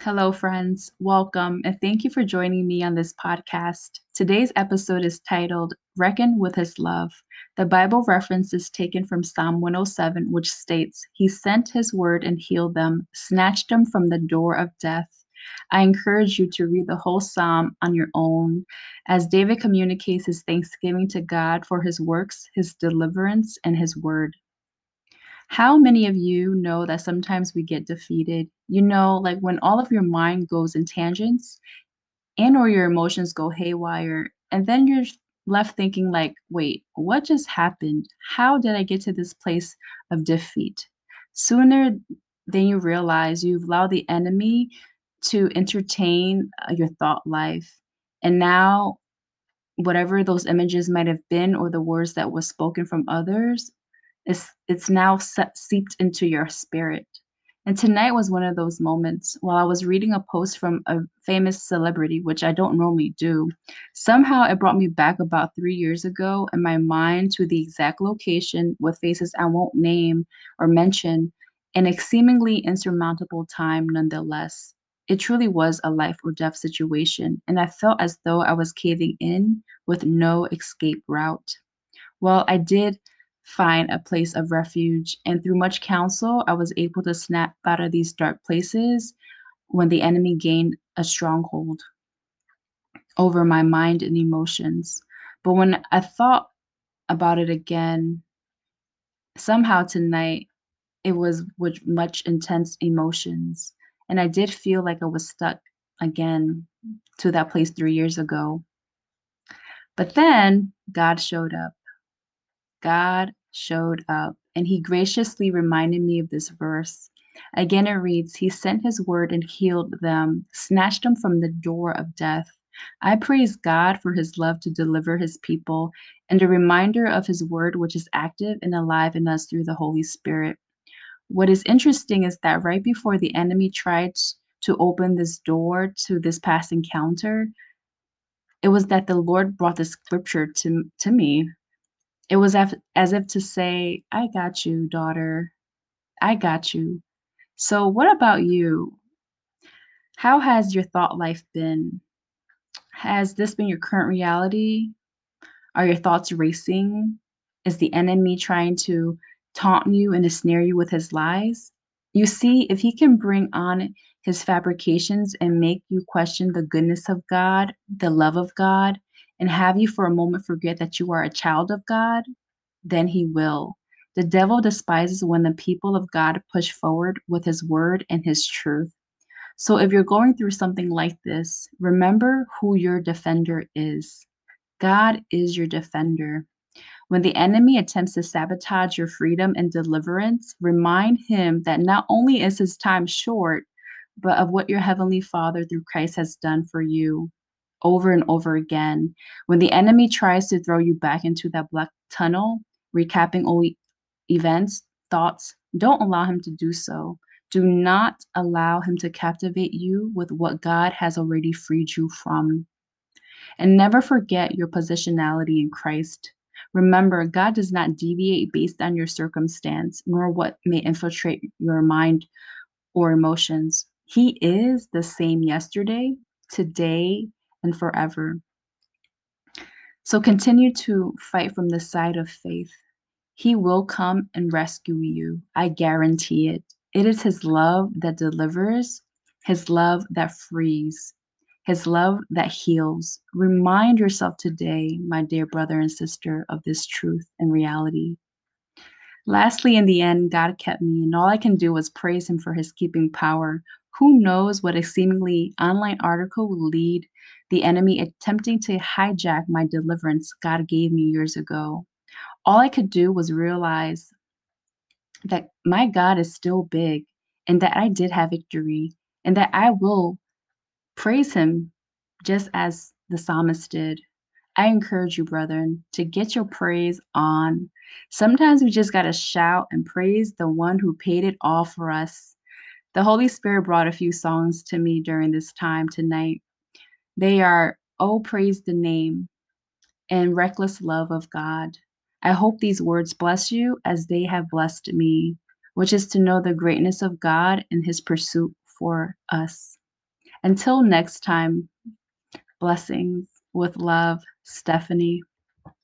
Hello, friends. Welcome, and thank you for joining me on this podcast. Today's episode is titled Reckon with His Love. The Bible reference is taken from Psalm 107, which states, He sent His word and healed them, snatched them from the door of death. I encourage you to read the whole psalm on your own as David communicates his thanksgiving to God for his works, his deliverance, and his word. How many of you know that sometimes we get defeated? You know, like when all of your mind goes in tangents and or your emotions go haywire, and then you're left thinking like, "Wait, what just happened? How did I get to this place of defeat?" Sooner than you realize, you've allowed the enemy to entertain uh, your thought life. And now whatever those images might have been or the words that was spoken from others it's it's now se- seeped into your spirit. And tonight was one of those moments while I was reading a post from a famous celebrity, which I don't normally do. Somehow it brought me back about three years ago in my mind to the exact location with faces I won't name or mention, and a seemingly insurmountable time nonetheless. It truly was a life or death situation, and I felt as though I was caving in with no escape route. Well, I did find a place of refuge, and through much counsel, I was able to snap out of these dark places when the enemy gained a stronghold over my mind and emotions. But when I thought about it again, somehow tonight, it was with much intense emotions. And I did feel like I was stuck again to that place three years ago. But then God showed up. God showed up, and he graciously reminded me of this verse. Again, it reads, He sent His word and healed them, snatched them from the door of death. I praise God for His love to deliver His people and a reminder of His word, which is active and alive in us through the Holy Spirit. What is interesting is that right before the enemy tried to open this door to this past encounter, it was that the Lord brought the scripture to, to me it was as if to say, "I got you, daughter. I got you." So, what about you? How has your thought life been? Has this been your current reality? Are your thoughts racing? Is the enemy trying to taunt you and ensnare you with his lies? You see, if he can bring on his fabrications and make you question the goodness of God, the love of God, and have you for a moment forget that you are a child of God, then he will. The devil despises when the people of God push forward with his word and his truth. So if you're going through something like this, remember who your defender is. God is your defender. When the enemy attempts to sabotage your freedom and deliverance, remind him that not only is his time short, but of what your heavenly Father through Christ has done for you over and over again. When the enemy tries to throw you back into that black tunnel, recapping old events, thoughts, don't allow him to do so. Do not allow him to captivate you with what God has already freed you from. And never forget your positionality in Christ. Remember, God does not deviate based on your circumstance, nor what may infiltrate your mind or emotions. He is the same yesterday, today, and forever. So continue to fight from the side of faith. He will come and rescue you. I guarantee it. It is His love that delivers, His love that frees, His love that heals. Remind yourself today, my dear brother and sister, of this truth and reality. Lastly, in the end, God kept me, and all I can do is praise Him for His keeping power. Who knows what a seemingly online article will lead the enemy attempting to hijack my deliverance God gave me years ago? All I could do was realize that my God is still big and that I did have victory and that I will praise Him just as the psalmist did. I encourage you, brethren, to get your praise on. Sometimes we just got to shout and praise the one who paid it all for us. The Holy Spirit brought a few songs to me during this time tonight. They are Oh, Praise the Name and Reckless Love of God. I hope these words bless you as they have blessed me, which is to know the greatness of God and his pursuit for us. Until next time, blessings with love, Stephanie.